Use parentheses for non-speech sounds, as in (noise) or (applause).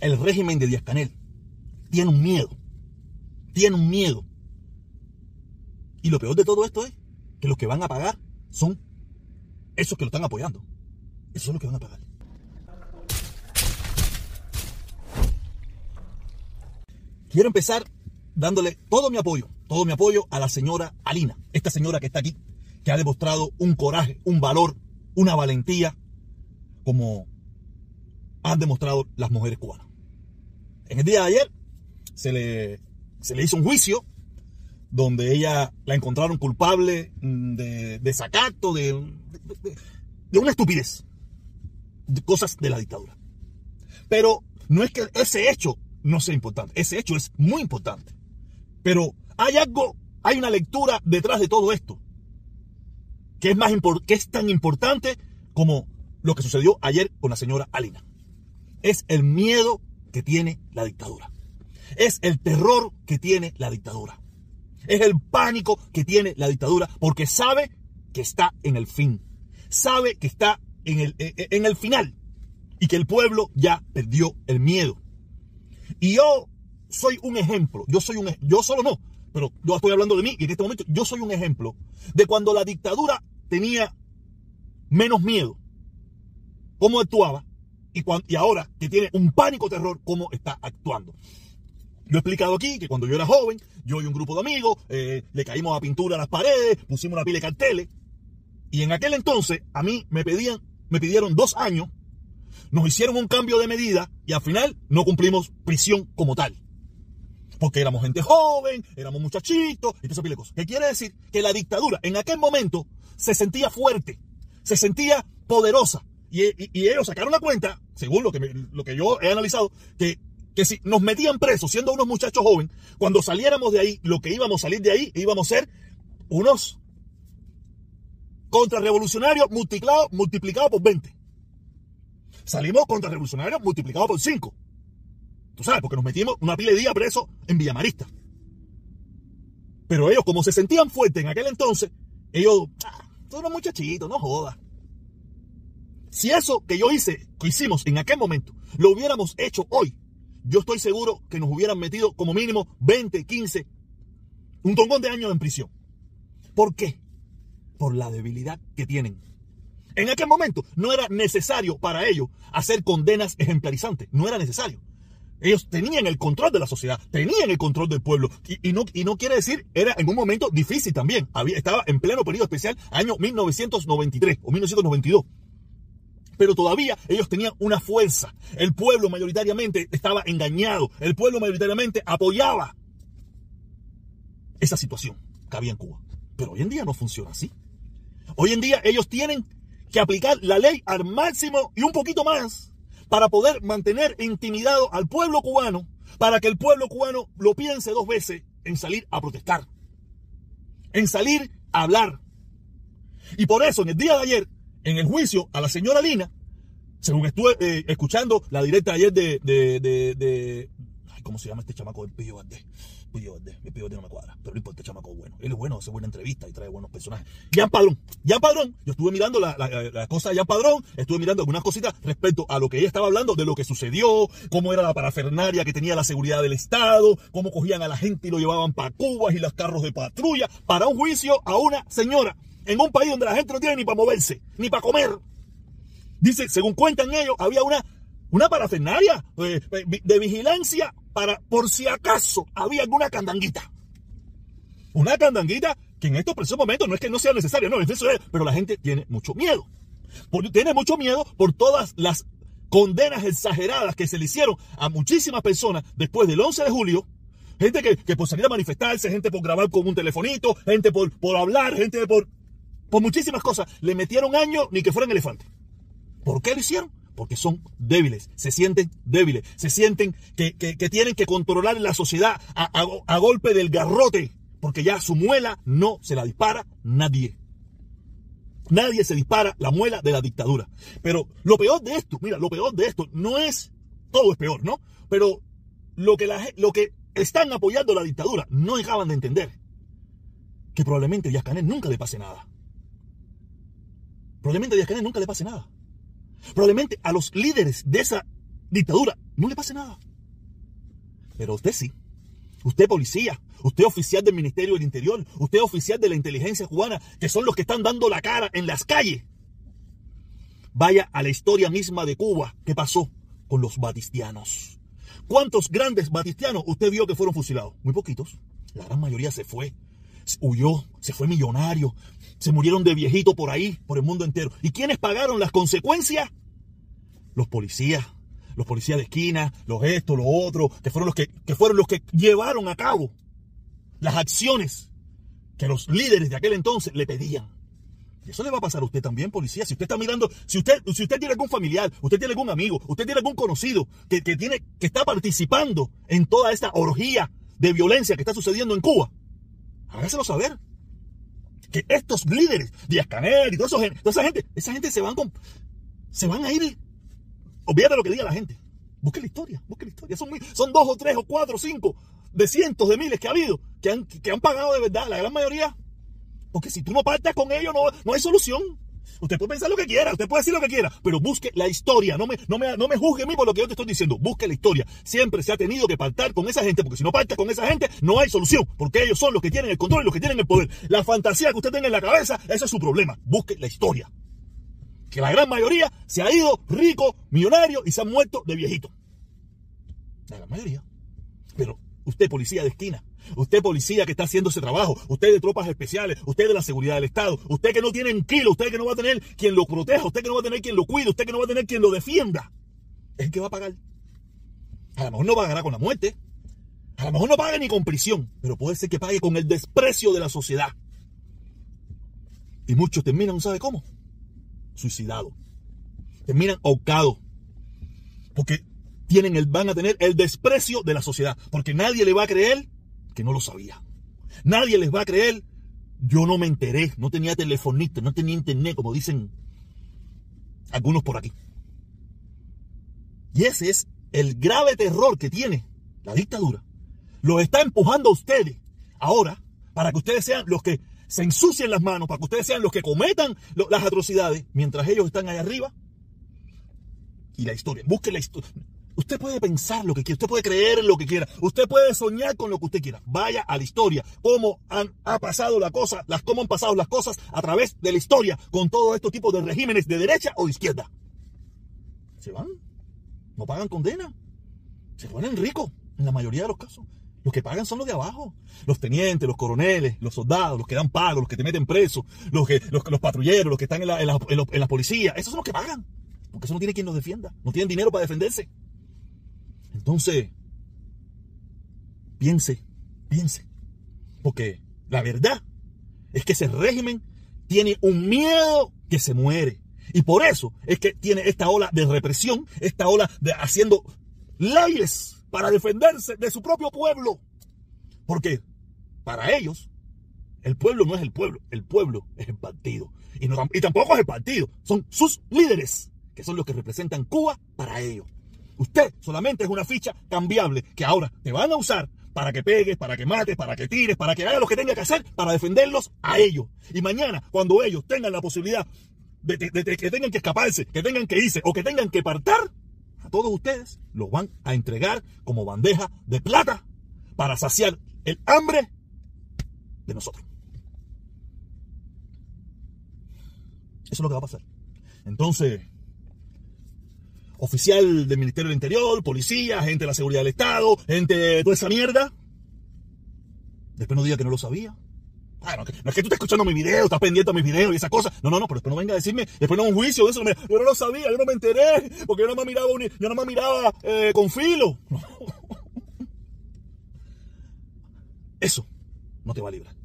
el régimen de Díaz Canel tiene un miedo. Tiene un miedo. Y lo peor de todo esto es que los que van a pagar son esos que lo están apoyando. Esos son los que van a pagar. Quiero empezar dándole todo mi apoyo, todo mi apoyo a la señora Alina, esta señora que está aquí, que ha demostrado un coraje, un valor, una valentía, como han demostrado las mujeres cubanas. En el día de ayer se le, se le hizo un juicio donde ella la encontraron culpable de desacato, de, de, de una estupidez, de cosas de la dictadura. Pero no es que ese hecho no sea importante, ese hecho es muy importante. Pero hay algo, hay una lectura detrás de todo esto que es, más que es tan importante como lo que sucedió ayer con la señora Alina. Es el miedo tiene la dictadura. Es el terror que tiene la dictadura. Es el pánico que tiene la dictadura porque sabe que está en el fin. Sabe que está en el, en el final y que el pueblo ya perdió el miedo. Y yo soy un ejemplo. Yo soy un yo solo no, pero yo estoy hablando de mí y en este momento yo soy un ejemplo de cuando la dictadura tenía menos miedo, cómo actuaba y, ahora que tiene un pánico terror, cómo está actuando. Yo he explicado aquí que cuando yo era joven, yo y un grupo de amigos eh, le caímos a pintura a las paredes, pusimos una pila de carteles. Y en aquel entonces a mí me pedían, me pidieron dos años, nos hicieron un cambio de medida y al final no cumplimos prisión como tal. Porque éramos gente joven, éramos muchachitos, y todo pila de cosas. ¿Qué quiere decir? Que la dictadura en aquel momento se sentía fuerte, se sentía poderosa. Y ellos sacaron la cuenta, según lo que, lo que yo he analizado, que que si nos metían presos siendo unos muchachos jóvenes, cuando saliéramos de ahí, lo que íbamos a salir de ahí, íbamos a ser unos contrarrevolucionarios multiplicados multiplicado por 20. Salimos contrarrevolucionarios multiplicados por 5. Tú sabes, porque nos metimos una pila de día presos en Villamarista. Pero ellos, como se sentían fuertes en aquel entonces, ellos, ah, son unos muchachitos, no jodas. Si eso que yo hice, que hicimos en aquel momento, lo hubiéramos hecho hoy, yo estoy seguro que nos hubieran metido como mínimo 20, 15, un tongón de años en prisión. ¿Por qué? Por la debilidad que tienen. En aquel momento no era necesario para ellos hacer condenas ejemplarizantes, no era necesario. Ellos tenían el control de la sociedad, tenían el control del pueblo. Y, no, y no quiere decir, era en un momento difícil también. Había, estaba en pleno periodo especial, año 1993 o 1992 pero todavía ellos tenían una fuerza. El pueblo mayoritariamente estaba engañado, el pueblo mayoritariamente apoyaba esa situación que había en Cuba. Pero hoy en día no funciona así. Hoy en día ellos tienen que aplicar la ley al máximo y un poquito más para poder mantener intimidado al pueblo cubano, para que el pueblo cubano lo piense dos veces en salir a protestar, en salir a hablar. Y por eso en el día de ayer en el juicio a la señora Lina, según estuve eh, escuchando la directa ayer de, de, de, ¿cómo se llama este chamaco? El Pillo Valdés. Pillo Valdés, el Pillo Valdés no me cuadra, pero no importa, este chamaco bueno. Él es bueno, hace buena entrevista y trae buenos personajes. Jan Padrón, Jan Padrón, yo estuve mirando la, la, la cosa de Jan Padrón, estuve mirando algunas cositas respecto a lo que ella estaba hablando, de lo que sucedió, cómo era la parafernaria que tenía la seguridad del Estado, cómo cogían a la gente y lo llevaban para Cuba y los carros de patrulla, para un juicio a una señora en un país donde la gente no tiene ni para moverse, ni para comer. Dice, según cuentan ellos, había una, una parafernaria de, de, vigilancia para, por si acaso, había alguna candanguita. Una candanguita que en estos precisos momentos no es que no sea necesaria, no, es necesario, pero la gente tiene mucho miedo. Tiene mucho miedo por todas las condenas exageradas que se le hicieron a muchísimas personas después del 11 de julio, gente que, que por salir a manifestarse, gente por grabar con un telefonito, gente por, por hablar, gente por por muchísimas cosas, le metieron años ni que fueran elefantes. ¿Por qué lo hicieron? Porque son débiles, se sienten débiles, se sienten que, que, tienen que controlar la sociedad a, golpe del garrote, porque ya su muela no se la dispara nadie. Nadie se dispara la muela de la dictadura. Pero lo peor de esto, mira, lo peor de esto no es, todo es peor, ¿no? Pero lo que, la, lo que están apoyando la dictadura no dejaban de entender que probablemente Díaz Canel nunca le pase nada. Probablemente a Díaz nunca le pase nada. Probablemente a los líderes de esa dictadura, no le pase nada. Pero usted sí. Usted policía, usted oficial del Ministerio del Interior, usted oficial de la inteligencia cubana, que son los que están dando la cara en las calles. Vaya a la historia misma de Cuba. ¿Qué pasó con los batistianos? ¿Cuántos grandes batistianos usted vio que fueron fusilados? Muy poquitos. La gran mayoría se fue, huyó, se fue millonario, se murieron de viejito por ahí, por el mundo entero. ¿Y quiénes pagaron las consecuencias? Los policías, los policías de esquina, los estos, los otros, que fueron los que, que fueron los que llevaron a cabo las acciones que los líderes de aquel entonces le pedían. Y eso le va a pasar a usted también, policía. Si usted está mirando, si usted, si usted tiene algún familiar, usted tiene algún amigo, usted tiene algún conocido que, que, tiene, que está participando en toda esta orgía de violencia que está sucediendo en Cuba, hágaselo saber. Que estos líderes, Díaz Canel y toda, esa gente, esa gente se van con, se van a ir. Olvídate lo que diga la gente. Busque la historia, busque la historia. Son, son dos o tres o cuatro o cinco de cientos de miles que ha habido que han, que han pagado de verdad. La gran mayoría porque si tú no partas con ellos, no, no hay solución. Usted puede pensar lo que quiera, usted puede decir lo que quiera, pero busque la historia. No me, no me, no me juzgue a mí por lo que yo te estoy diciendo. Busque la historia. Siempre se ha tenido que partar con esa gente, porque si no partas con esa gente, no hay solución, porque ellos son los que tienen el control y los que tienen el poder. La fantasía que usted tenga en la cabeza, ese es su problema. Busque la historia. Que la gran mayoría se ha ido rico, millonario y se han muerto de viejito. La gran mayoría. Pero usted, policía de esquina, Usted policía que está haciendo ese trabajo, usted de tropas especiales, usted de la seguridad del Estado, usted que no tiene kilo, usted que no va a tener quien lo proteja, usted que no va a tener quien lo cuide, usted que no va a tener quien lo defienda, es el que va a pagar. A lo mejor no pagará con la muerte, a lo mejor no paga ni con prisión, pero puede ser que pague con el desprecio de la sociedad. Y muchos terminan, ¿sabe cómo? Suicidados. Terminan ahorcados. Porque tienen el, van a tener el desprecio de la sociedad. Porque nadie le va a creer que no lo sabía. Nadie les va a creer. Yo no me enteré, no tenía telefonista, no tenía internet, como dicen algunos por aquí. Y ese es el grave terror que tiene la dictadura. Lo está empujando a ustedes ahora para que ustedes sean los que se ensucien las manos, para que ustedes sean los que cometan las atrocidades mientras ellos están ahí arriba. Y la historia, busquen la historia. Usted puede pensar lo que quiera, usted puede creer lo que quiera, usted puede soñar con lo que usted quiera. Vaya a la historia, cómo han ha pasado la cosa, las cómo han pasado las cosas a través de la historia con todos estos tipos de regímenes de derecha o de izquierda. Se van, no pagan condena, se ponen ricos en la mayoría de los casos. Los que pagan son los de abajo. Los tenientes, los coroneles, los soldados, los que dan pago, los que te meten preso, los, que, los, patrulleros, los que están en la, en, la, en la policía. Esos son los que pagan. Porque eso no tiene quien los defienda. No tienen dinero para defenderse. Entonces, piense, piense. Porque la verdad es que ese régimen tiene un miedo que se muere. Y por eso es que tiene esta ola de represión, esta ola de haciendo leyes para defenderse de su propio pueblo. Porque para ellos, el pueblo no es el pueblo, el pueblo es el partido. Y, y tampoco es el partido, son sus líderes, que son los que representan Cuba para ellos. Usted solamente es una ficha cambiable que ahora te van a usar para que pegues, para que mates, para que tires, para que haga lo que tenga que hacer para defenderlos a ellos. Y mañana, cuando ellos tengan la posibilidad de, que tengan que escaparse, que tengan que irse o que tengan que partar, a todos ustedes los van a entregar como bandeja de plata para saciar el hambre de nosotros. Eso es lo que va a pasar. Entonces, oficial del Ministerio del Interior, policía, gente de la seguridad del Estado, gente de toda esa mierda. Después no diga que no lo sabía. Bueno, no es que tú estés escuchando mi video, estás pendiente a mis videos y esas cosas. No, no, no, pero después no venga a decirme, después no un juicio eso. yo no lo sabía, yo no me enteré, porque yo no me miraba, yo no me miraba eh, con filo. (laughs) Eso no te va a librar.